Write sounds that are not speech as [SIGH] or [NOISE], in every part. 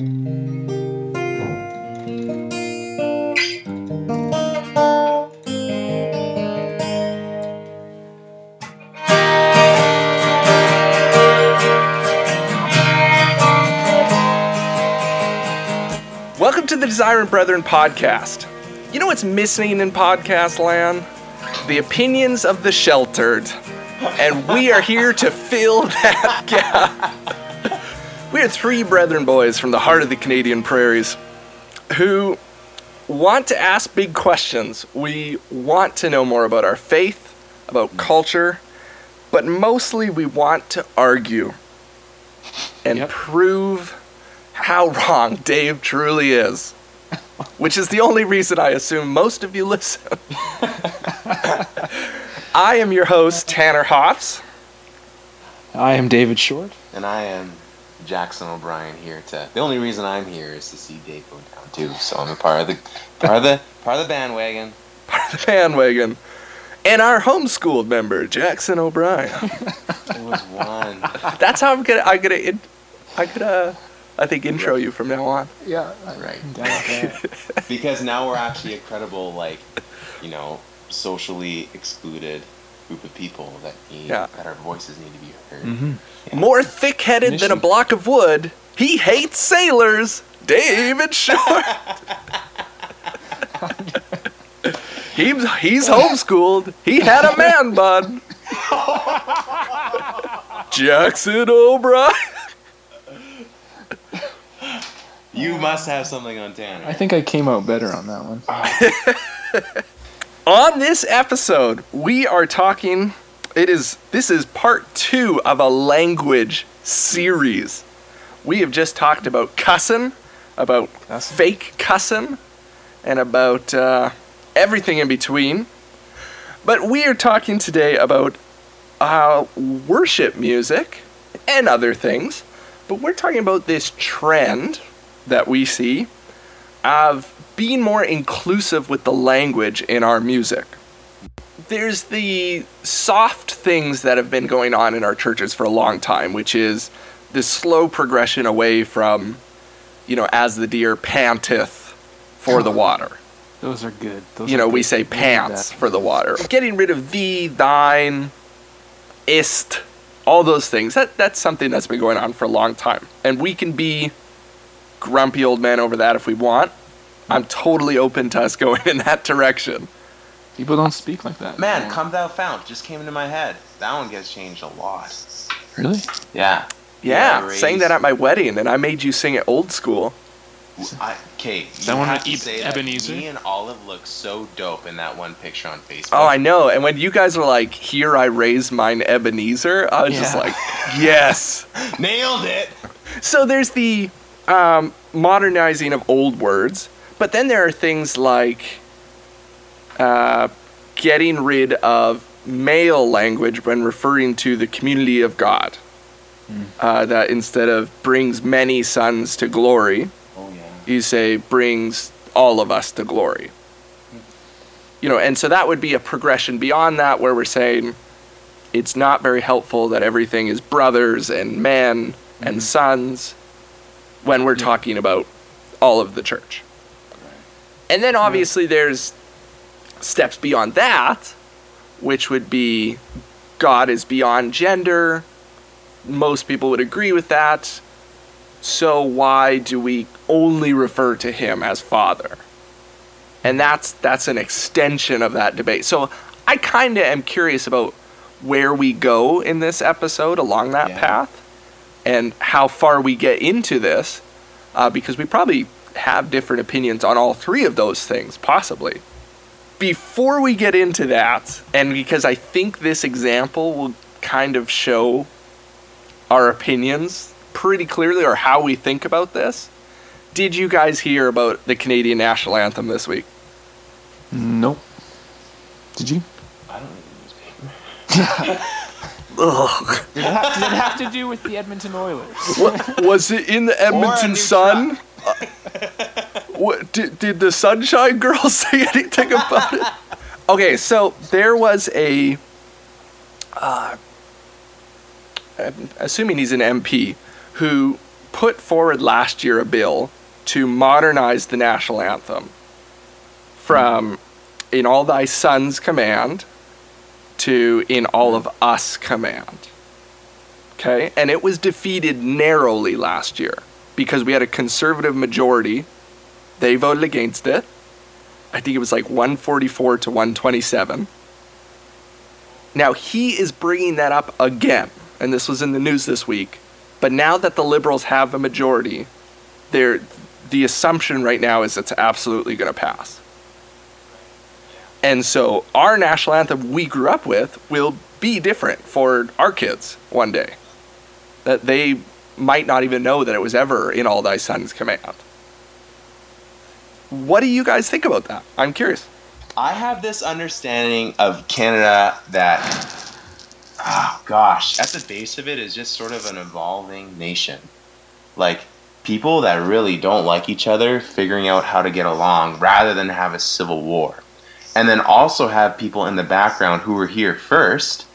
Welcome to the Desire and Brethren podcast. You know what's missing in podcast land? The opinions of the sheltered. And we are here to fill [LAUGHS] that gap. We are three brethren boys from the heart of the Canadian prairies who want to ask big questions. We want to know more about our faith, about culture, but mostly we want to argue and Yep. prove how wrong Dave truly is. Which is the only reason I assume most of you listen. [LAUGHS] I am your host, Tanner Hoffs. I am David Short. And I am Jackson O'Brien here to. The only reason I'm here is to see Dave go down too. So I'm a part of the part of the part of the bandwagon. part of the bandwagon, and our homeschooled member, Jackson O'Brien. [LAUGHS] It was one. That's how I'm gonna, I'm gonna, in, I'm gonna, I think, intro you from now on. Yeah, Right. right. [LAUGHS] because now we're actually a credible, like, you know, socially excluded group of people that need Yeah. that our voices need to be heard. Mm-hmm. More thick-headed than a block of wood. He hates sailors. David Short. [LAUGHS] he's he's homeschooled. He had a man bun. Jackson O'Brien. You must have something on Tanner. I think I came out better on that one. [LAUGHS] On this episode, we are talking. It is this is part two of a language series. We have just talked about cussing, about Cussing. fake cussing, and about uh, everything in between. But we are talking today about uh, worship music and other things. But we're talking about this trend that we see of being more inclusive with the language in our music. There's the soft things that have been going on in our churches for a long time, which is the slow progression away from, you know, as the deer panteth for the oh, water. Those are good. Those You know, we good. say We need pants for the water. Getting rid of thee, thine, ist, all those things. That that's something that's been going on for a long time. And we can be grumpy old men over that if we want. I'm totally open to us [LAUGHS] going in that direction. People don't speak like that. Man, anymore. come thou fount just came into my head. That one gets changed a lot. Really? Yeah. Yeah, Yeah, sang that at my wedding, and I made you sing it old school. I, okay, that you one have to Eb- say that Ebenezer? Me and Olive look so dope in that one picture on Facebook. Oh, I know. And when you guys were like, "Here I raise mine Ebenezer," I was just like, "Yes." [LAUGHS] nailed it. So there's the um, modernizing of old words, but then there are things like uh, getting rid of male language when referring to the community of God. Uh, that instead of brings many sons to glory, Oh yeah. you say brings all of us to glory. You know, and so that would be a progression beyond that where we're saying it's not very helpful that everything is brothers and men and sons when we're Yeah. talking about all of the church. And then obviously there's steps beyond that, which would be God is beyond gender. Most people would agree with that. So why do we only refer to him as father? And that's that's an extension of that debate. So I kind of am curious about where we go in this episode along that Yeah. path and how far we get into this uh, because we probably have different opinions on all three of those things possibly before we get into that and because i think this example will kind of show our opinions pretty clearly or how we think about this did you guys hear about the canadian national anthem this week Nope. Did you? I don't read the newspaper. Ugh. [LAUGHS] [LAUGHS] Did it, have, did it have to do with the Edmonton Oilers? What, was it in the Edmonton Sun? [LAUGHS] What did, did the Sunshine Girl [LAUGHS] say anything about it? Okay, so there was a. Uh, I'm assuming he's an MP who put forward last year a bill to modernize the national anthem from In All Thy Sons Command to In All of Us Command. Okay? And it was defeated narrowly last year because we had a conservative majority. They voted against it. I think it was like 144 to 127. Now he is bringing that up again, and this was in the news this week. But now that the liberals have a majority, they're, the assumption right now is it's absolutely going to pass. And so our national anthem we grew up with will be different for our kids one day. That they might not even know that it was ever in All Thy Sons Command. What do you guys think about that? I'm curious. I have this understanding of Canada that, oh gosh, at the base of it is just sort of an evolving nation. Like people that really don't like each other figuring out how to get along rather than have a civil war. And then also have people in the background who were here first,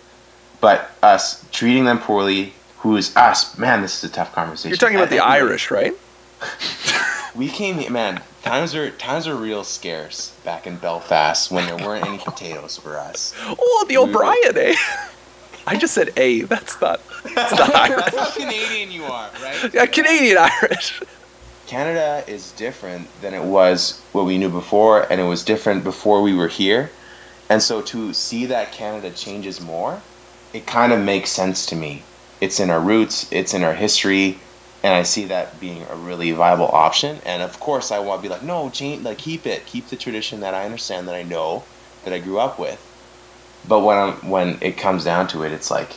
but us treating them poorly, who is us. Man, this is a tough conversation. You're talking about the Irish, right? [LAUGHS] we came here, man. Times are times are real scarce back in Belfast when there weren't any [LAUGHS] potatoes for us. Oh, the O'Brien, eh? [LAUGHS] I just said A. That's not. [LAUGHS] That's not Irish. That's how Canadian you are, right? Yeah, Canadian Irish. Canada is different than it was what we knew before, and it was different before we were here. And so to see that Canada changes more, it kind of makes sense to me. It's in our roots, it's in our history, and I see that being a really viable option. And of course, I want to be like, no, change, like keep it, keep the tradition that I understand, that I know, that I grew up with. But when I'm, when it comes down to it, it's like,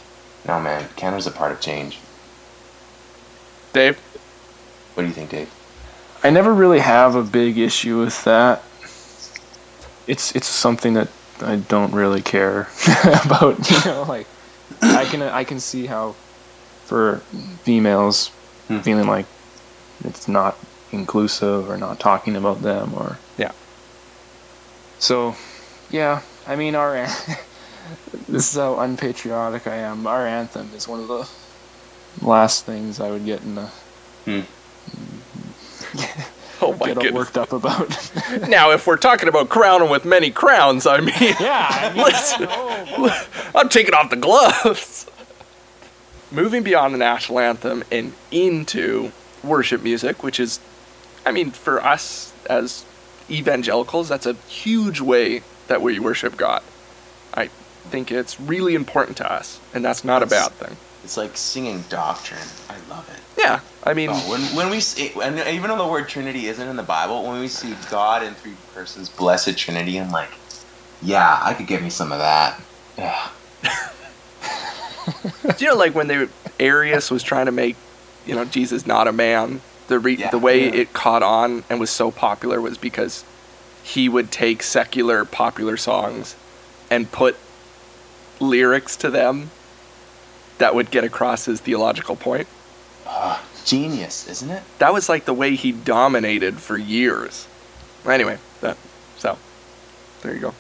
no, man, Canada's a part of change. Dave. What do you think, Dave? I never really have a big issue with that. It's it's something that I don't really care [LAUGHS] about. You know, like I can I can see how for females Hmm. feeling like it's not inclusive or not talking about them or Yeah. So, yeah, I mean our an- [LAUGHS] this is how unpatriotic I am. Our anthem is one of the last things I would get in the [LAUGHS] Oh my get all worked up about. [LAUGHS] Now, if we're talking about crowning with many crowns, I mean, yeah, I mean, Listen. oh. I'm taking off the gloves. Moving beyond the national anthem and into worship music, which is, I mean, for us as evangelicals, that's a huge way that we worship God. I think it's really important to us, and that's not a bad thing. It's like singing doctrine. I love it. Yeah, I mean, Oh, when when we see, and even though the word Trinity isn't in the Bible, when we see God in three persons, blessed Trinity, I'm like, yeah, I could give me some of that. Yeah. [LAUGHS] [LAUGHS] do you know, like when they Arius was trying to make, you know, Jesus not a man. The re- Yeah. the way Yeah. it caught on and was so popular was because he would take secular popular songs and put lyrics to them that would get across his theological point. Ah, genius, isn't it? That was like the way he dominated for years. Anyway, that so there you go.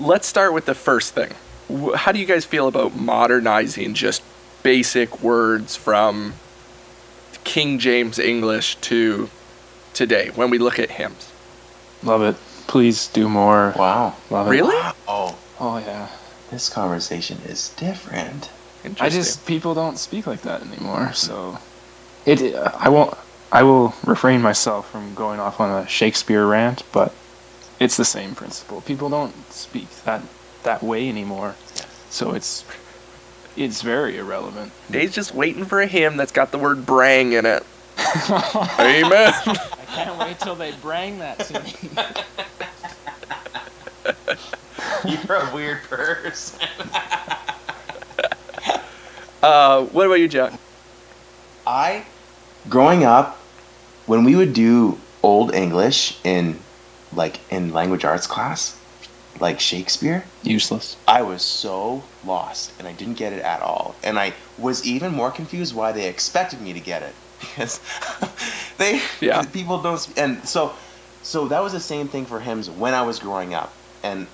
Let's start with the first thing. Wh- How do you guys feel about modernizing just basic words from King James English to today when we look at hymns? Love it. Please do more. Wow. Love it. Really? Oh, Oh yeah. this conversation is different. I just people don't speak like that anymore. So it. Uh, I won't. I will refrain myself from going off on a Shakespeare rant, but it's the same principle. People don't speak that that way anymore. So it's it's very irrelevant. Dave's just waiting for a hymn that's got the word brang in it. [LAUGHS] Amen. I can't wait till they brang that to me. [LAUGHS] You're a weird person. [LAUGHS] Uh, what about you, Jack? I, growing up, when we would do Old English in, like, in language arts class, like Shakespeare, Useless. I was so lost and I didn't get it at all. And I was even more confused why they expected me to get it [LAUGHS] because they Yeah. people don't and so so that was the same thing for hymns when I was growing up. And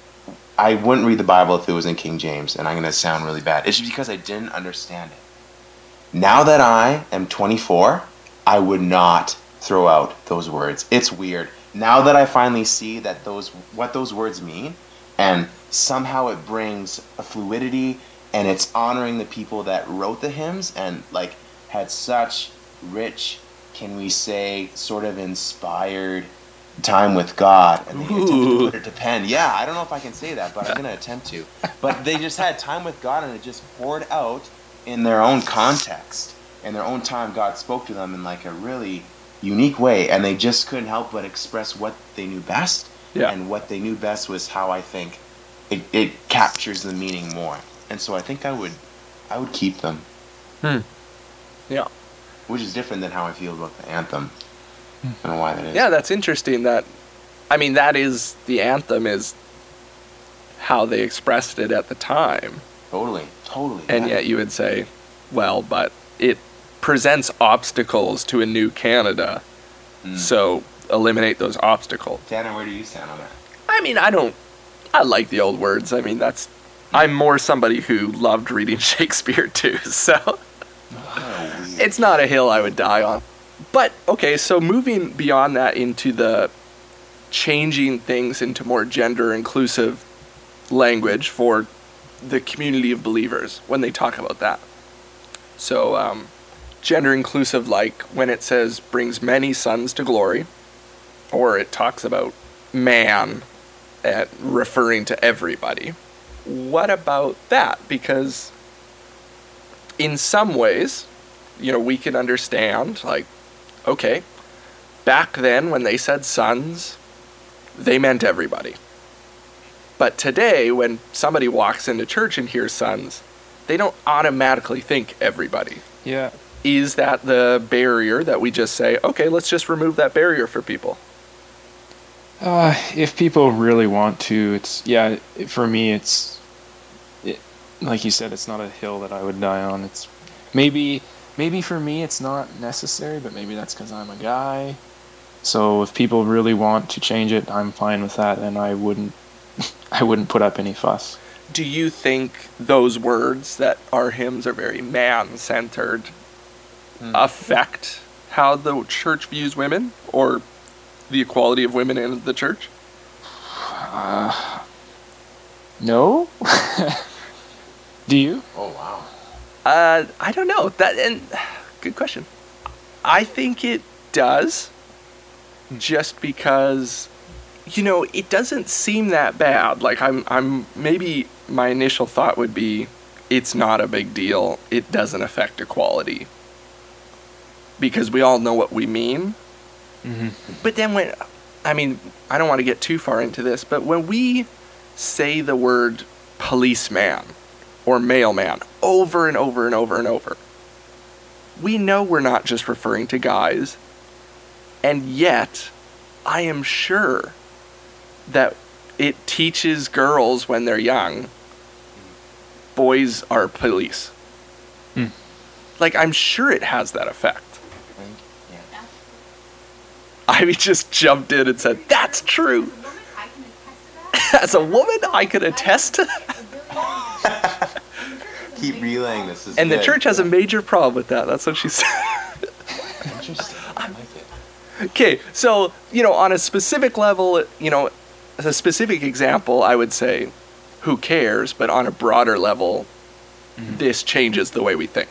I wouldn't read the Bible if it was in King James and I'm going to sound really bad. It's just because I didn't understand it. Now that I am 24, I would not throw out those words. It's weird. Now that I finally see that those what those words mean and somehow it brings a fluidity and it's honoring the people that wrote the hymns and like had such rich can we say sort of inspired time with God and they attempted to put it to pen. Yeah, I don't know if I can say that, but I'm gonna attempt to. But they just had time with God and it just poured out in their own context. In their own time God spoke to them in like a really unique way and they just couldn't help but express what they knew best. Yeah. And what they knew best was how I think it, it captures the meaning more. And so I think I would I would keep them. Hmm. Yeah. Which is different than how I feel about the anthem. I don't know why that is. Yeah, that's interesting. That, I mean, that is the anthem is how they expressed it at the time, Totally. Totally. and yeah. yet you would say, well, but it presents obstacles to a new Canada, Mm. so eliminate those obstacles. Tanner, where do you stand on that? I mean, I don't. I like the old words. I mean, that's. I'm more somebody who loved reading [LAUGHS] Shakespeare too, so Oh, [LAUGHS] it's not a hill I would die on. But okay, so moving beyond that into the changing things into more gender inclusive language for the community of believers when they talk about that. So, um, gender inclusive, like when it says brings many sons to glory, or it talks about man, uh, referring to everybody. What about that? Because in some ways, you know, we can understand, like, okay, back then when they said sons, they meant everybody. But today, when somebody walks into church and hears sons, they don't automatically think everybody. Yeah. Is that the barrier that we just say, okay, let's just remove that barrier for people? Uh, if people really want to, it's yeah. For me, it's it, like you said. It's not a hill that I would die on. It's maybe maybe for me it's not necessary, but maybe that's because I'm a guy. So if people really want to change it, I'm fine with that, and I wouldn't [LAUGHS] I wouldn't put up any fuss. Do you think those words that our hymns are very man centered affect how the church views women or the equality of women in the church? No. [LAUGHS] Do you? Oh wow. Uh, I don't know. That and good question. I think it does, just because, you know, it doesn't seem that bad. Like I'm, I'm maybe my initial thought would be, it's not a big deal. It doesn't affect equality. Because we all know what we mean. Mm-hmm. But then when, I mean, I don't want to get too far into this, but when we say the word policeman or mailman over and over and over and over, we know we're not just referring to guys. And yet, I am sure that it teaches girls when they're young boys are police. Hmm. Like, I'm sure it has that effect. Right? Yeah. I just jumped in and said, That's true. As a woman, I can attest to that. [LAUGHS] As a woman, I could attest to [LAUGHS] that. [LAUGHS] Keep relaying this. Is And the church has a major problem with that. That's what she said. Interesting. I like it. Okay, so, you know, on a specific level, you know, as a specific example, I would say, who cares? But on a broader level, mm-hmm. this changes the way we think,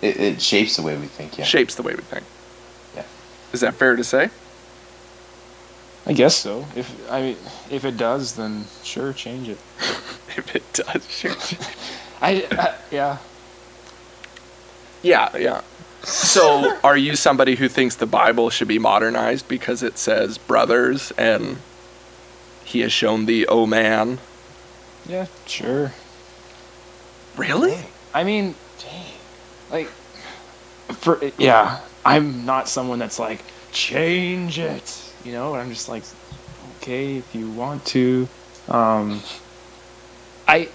it. It shapes the way we think. Yeah. shapes the way we think. Is that fair to say? I guess so. If I mean, if it does, then sure, change it. [LAUGHS] If it does, sure. [LAUGHS] I, I yeah. yeah, yeah. So, are you somebody who thinks the Bible should be modernized because it says brothers and he has shown thee, oh man? Yeah, sure. Really? I mean, Dang. like, for yeah, I'm not someone that's like change it. You know, I'm just like, okay, if you want to. Um, I,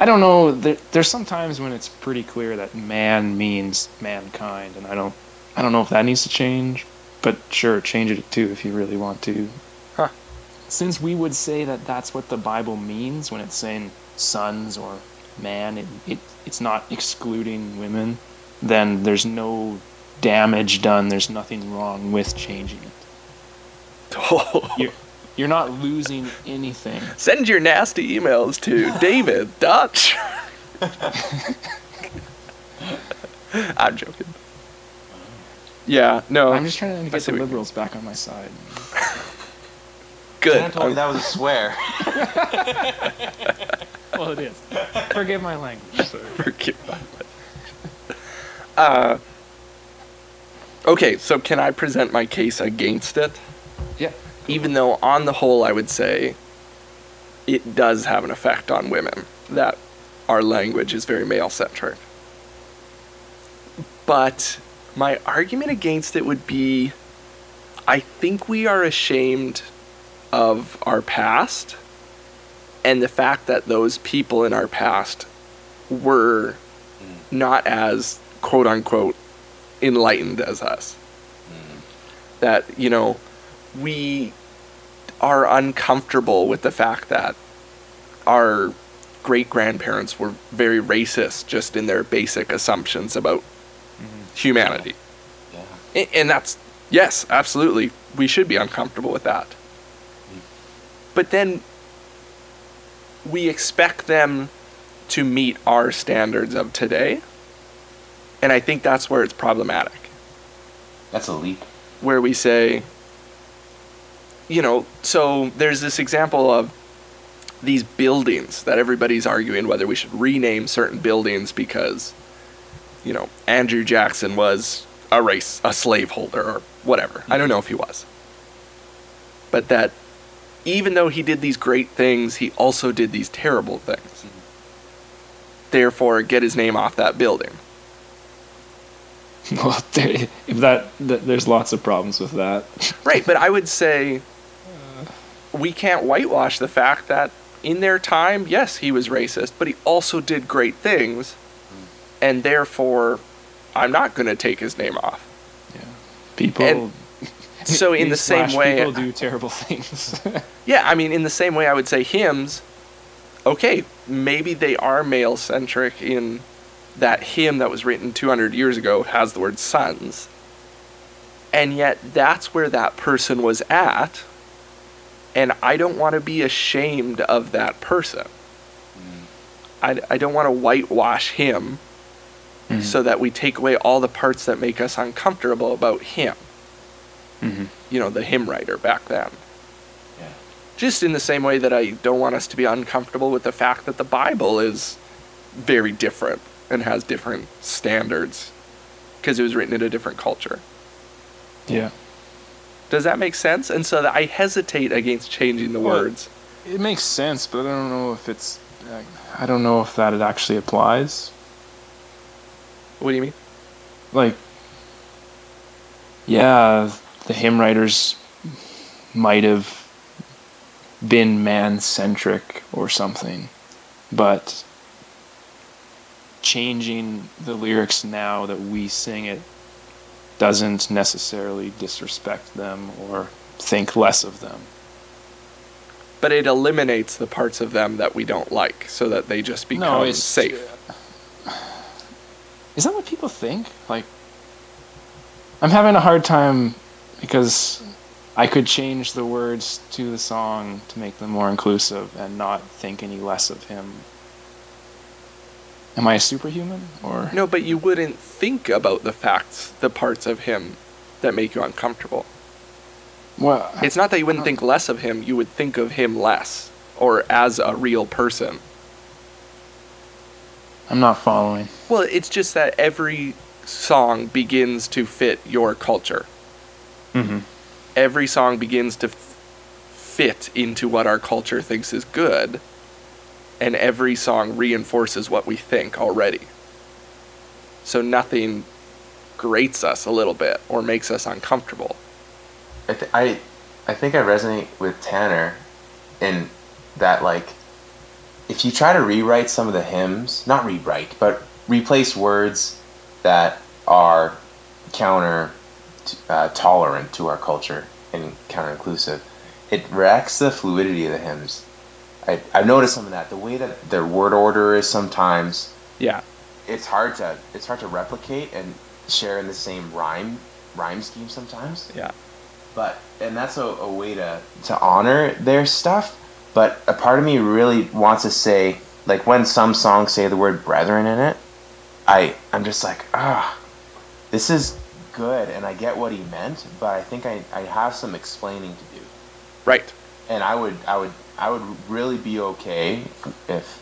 I don't know. There, there's sometimes when it's pretty clear that man means mankind, and I don't, I don't know if that needs to change. But sure, change it too if you really want to. Huh. Since we would say that that's what the Bible means when it's saying sons or man, it, it it's not excluding women, then there's no damage done. There's nothing wrong with changing it. [LAUGHS] You're, you're not losing anything. Send your nasty emails to [LAUGHS] David Dutch. [LAUGHS] I'm joking. Yeah, no. I'm just trying to get see the what you liberals back on my side. good. Dan told me that was a swear. well, it is. Forgive my language. Sorry. Forgive my language. Uh, okay, so can I present my case against it? Yeah. Even though, on the whole, I would say it does have an effect on women, that our language is very male centric. But my argument against it would be I think we are ashamed of our past and the fact that those people in our past were mm. not as quote unquote enlightened as us. That, you know, we are uncomfortable with the fact that our great grandparents were very racist just in their basic assumptions about mm-hmm. humanity. Yeah. A- And that's, yes, absolutely. We should be uncomfortable with that. Mm. But then we expect them to meet our standards of today. And I think that's where it's problematic. That's a leap. Where we say, you know, so there's this example of these buildings that everybody's arguing whether we should rename certain buildings because, you know, Andrew Jackson was a race, a slaveholder or whatever. I don't know if he was. But that even though he did these great things, he also did these terrible things. Mm-hmm. Therefore, get his name off that building. [LAUGHS] Well, there, if that, that there's lots of problems with that. [LAUGHS] Right, but I would say uh. we can't whitewash the fact that in their time, yes, he was racist, but he also did great things, hmm. and therefore, I'm not going to take his name off. Yeah, people. And [LAUGHS] So, in the same way, people do terrible things. yeah, I mean, in the same way, I would say hymns. Okay, maybe they are male centric in that hymn that was written 200 years ago has the word sons. And yet, that's where that person was at. And I don't want to be ashamed of that person. I, I don't want to whitewash him Mhm. so that we take away all the parts that make us uncomfortable about him. Mhm. You know, the hymn writer back then. Yeah. Just in the same way that I don't want us to be uncomfortable with the fact that the Bible is very different and has different standards because it was written in a different culture. yeah. Does that make sense? And so that I hesitate against changing the Well, words. It makes sense, but I don't know if it's. I don't know if that it actually applies. What do you mean? Like, yeah, the hymn writers might have been man centric or something, but changing the lyrics now that we sing it doesn't necessarily disrespect them or think less of them. But it eliminates the parts of them that we don't like so that they just become no, safe. [SIGHS] Is that what people think? Like, I'm having a hard time because I could change the words to the song to make them more inclusive and not think any less of him. Am I a superhuman or No, but you wouldn't think about the facts, the parts of him that make you uncomfortable. well? It's not that you wouldn't think less of him, you would think of him less or as a real person. I'm not following. Well, it's just that every song begins to fit your culture. Mm-hmm. Every song begins to f- fit into what our culture thinks is good, and every song reinforces what we think already. So nothing grates us a little bit or makes us uncomfortable. I, th- I, I think I resonate with Tanner in that, like, if you try to rewrite some of the hymns, not rewrite, but replace words that are counter uh, tolerant to our culture and counter inclusive, it wrecks the fluidity of the hymns. I, I've noticed some of that. The way that their word order is sometimes, Yeah. it's hard to it's hard to replicate and share in the same rhyme rhyme scheme sometimes. Yeah. But and that's a, a way to to honor their stuff. But a part of me really wants to say, like when some songs say the word brethren in it, I I'm just like ah, this is good, and I get what he meant, but I think I I have some explaining to do Right. And I would I would I would really be okay if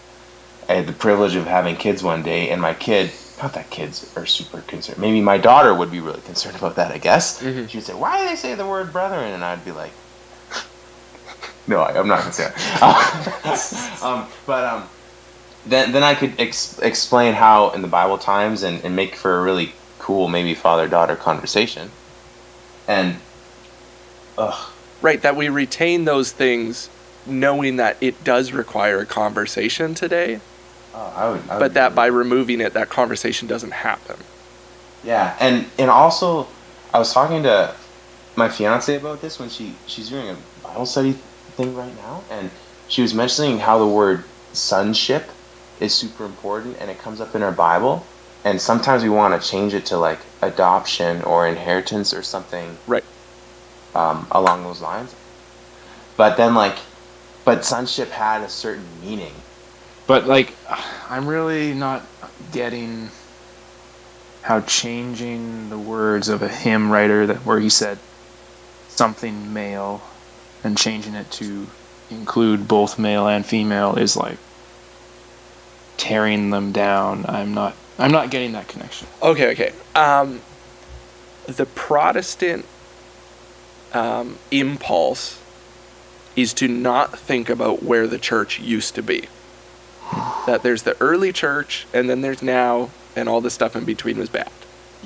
I had the privilege of having kids one day and my kid not that kids are super concerned maybe my daughter would be really concerned about that I guess. Mhm. she'd say why do they say the word brethren? And I'd be like no I, I'm not that. [LAUGHS] Um, but um then then I could ex- explain how in the Bible times and, and make for a really cool maybe father daughter conversation. And ugh Right. That we retain those things knowing that it does require a conversation today, oh, I would, I would but that by removing it, that conversation doesn't happen. Yeah, and and also, I was talking to my fiance about this when she she's doing a Bible study thing right now, and she was mentioning how the word sonship is super important, and it comes up in our Bible, and sometimes we want to change it to like adoption or inheritance or something Right. Um, along those lines. But then like, but sonship had a certain meaning. But like, I'm really not getting how changing the words of a hymn writer that where he said something male and changing it to include both male and female is like tearing them down. I'm not. I'm not getting that connection. Okay, okay. Um, the Protestant um, impulse is to not think about where the church used to be. That there's the early church, and then there's now, and all the stuff in between was bad.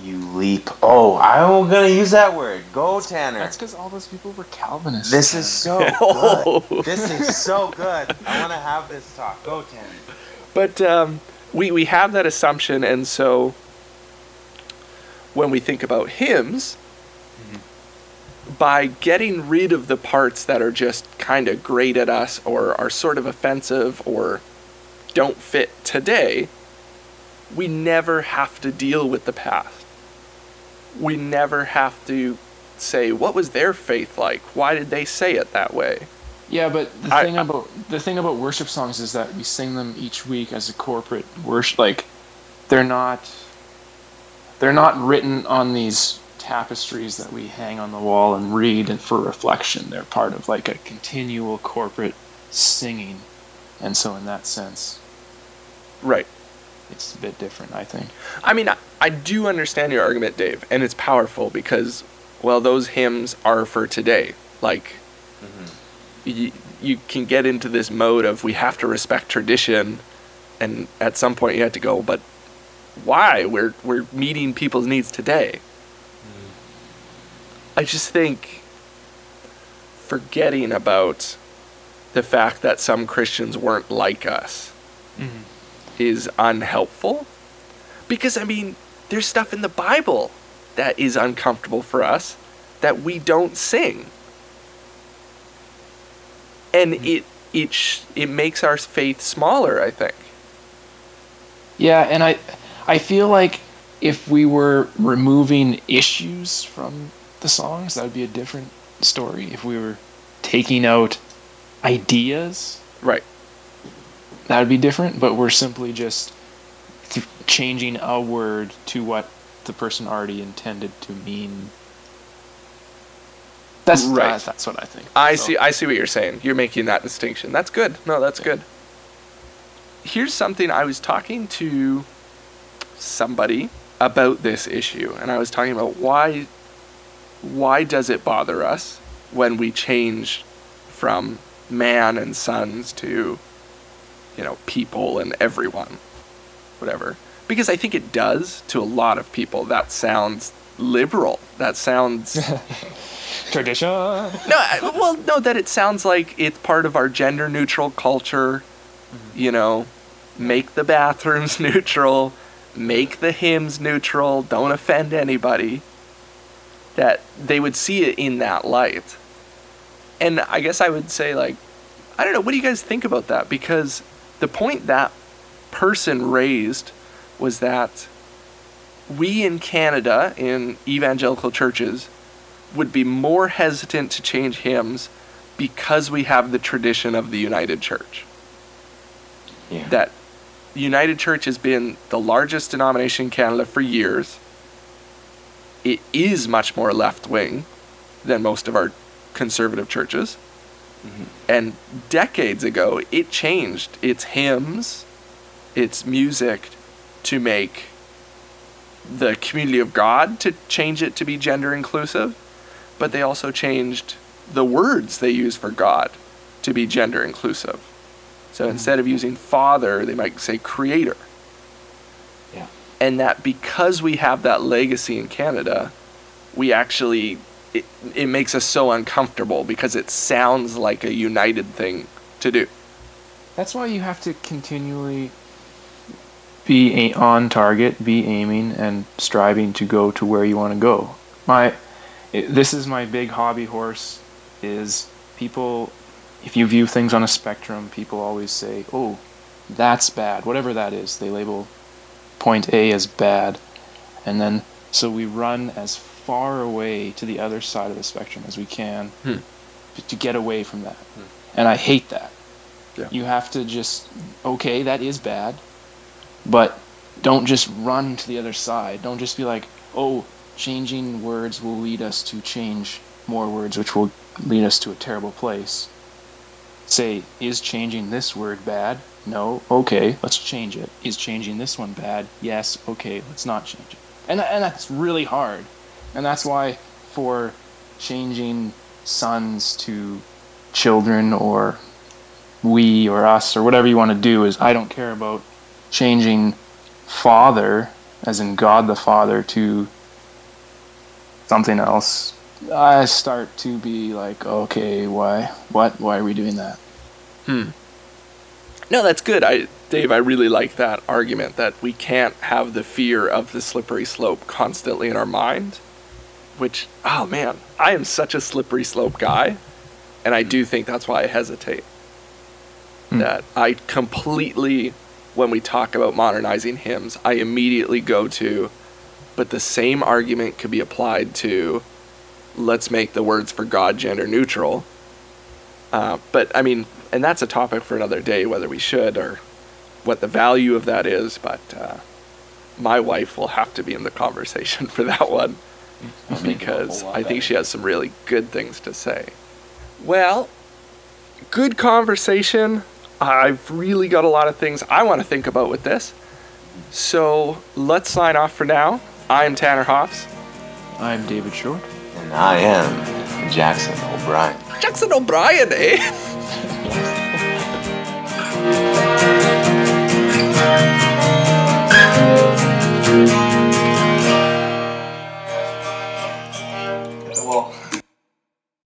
You leap. Oh, I'm gonna use that word. Go, Tanner. That's because all those people were Calvinists. This is so [LAUGHS] good. This is so good. I want to have this talk. Go, Tanner. But um, we, we have that assumption, and so when we think about hymns, by getting rid of the parts that are just kind of grate at us or are sort of offensive or don't fit today, we never have to deal with the past. We never have to say, what was their faith like? Why did they say it that way? Yeah, but the I- thing about the thing about worship songs is that we sing them each week as a corporate worship. Like, they're not they're not written on these tapestries that we hang on the wall and read and for reflection. They're part of like a continual corporate singing, and so in that sense, Right. it's a bit different. I think. I mean, I, I do understand your argument, Dave, and it's powerful because, well, those hymns are for today. Like, mm-hmm. you, you can get into this mode of we have to respect tradition, and at some point you have to go, but why? We're we're meeting people's needs today. I just think forgetting about the fact that some Christians weren't like us mm-hmm. is unhelpful. Because, I mean, there's stuff in the Bible that is uncomfortable for us that we don't sing. And mm-hmm. it it sh- it makes our faith smaller, I think. Yeah, and I I feel like if we were removing issues from the songs, that would be a different story. If we were taking out ideas, Right. that would be different, but we're simply just changing a word to what the person already intended to mean. That's Right. uh, that's what I think. I So- see I see what you're saying. You're making that distinction. That's good. No, that's good. Here's something I was talking to somebody about this issue and I was talking about why why does it bother us when we change from man and sons to you know people and everyone whatever because I think it does to a lot of people that sounds liberal that sounds [LAUGHS] Tradition. no, I- well, no, that it sounds like it's part of our gender neutral culture. Mm-hmm. You know, make the bathrooms [LAUGHS] neutral, make the hymns neutral, don't offend anybody. That they would see it in that light. And I guess I would say, like, I don't know. What do you guys think about that? Because the point that person raised was that we in Canada, in evangelical churches, would be more hesitant to change hymns because we have the tradition of the United Church. Yeah. That United Church has been the largest denomination in Canada for years. It is much more left wing than most of our conservative churches. Mm-hmm. And decades ago, it changed its hymns, its music to make the community of God to change it to be gender inclusive, but they also changed the words they use for God to be gender inclusive. So mm-hmm. instead of using father, they might say creator. And that because we have that legacy in Canada, we actually it, it makes us so uncomfortable because it sounds like a united thing to do. That's why you have to continually be on target, be aiming and striving to go to where you want to go. My this is my big hobby horse is people if you view things on a spectrum, people always say, "Oh, that's bad." Whatever that is, they label point A as bad. And then so we run as far away to the other side of the spectrum as we can Hmm. to, to get away from that. And I hate that. Yeah. You have to just okay, that is bad, but don't just run to the other side. Don't just be like, "Oh, changing words will lead us to change more words, which will lead us to a terrible place." Say, is changing this word bad? No. Okay, let's change it. Is changing this one bad? Yes. Okay, let's not change it. And and that's really hard. And that's why for changing sons to children or we or us or whatever you want to do is I don't care about changing father as in God the Father to something else. I start to be like, okay, why? What? Why are we doing that? No, that's good. I Dave, I really like that argument that we can't have the fear of the slippery slope constantly in our mind. Which, oh man, I am such a slippery slope guy, and I do think that's why I hesitate. Hmm. That I completely, when we talk about modernizing hymns, I immediately go to, but the same argument could be applied to, let's make the words for God gender neutral. Uh, but I mean, and that's a topic for another day, whether we should or what the value of that is. But uh, my wife will have to be in the conversation [LAUGHS] for that one because I think she has some really good things to say. Well, good conversation. I've really got a lot of things I want to think about with this. So let's sign off for now. I'm Tanner Hoffs. I'm David Short. I am Jackson O'Brien. Jackson O'Brien, eh? [LAUGHS]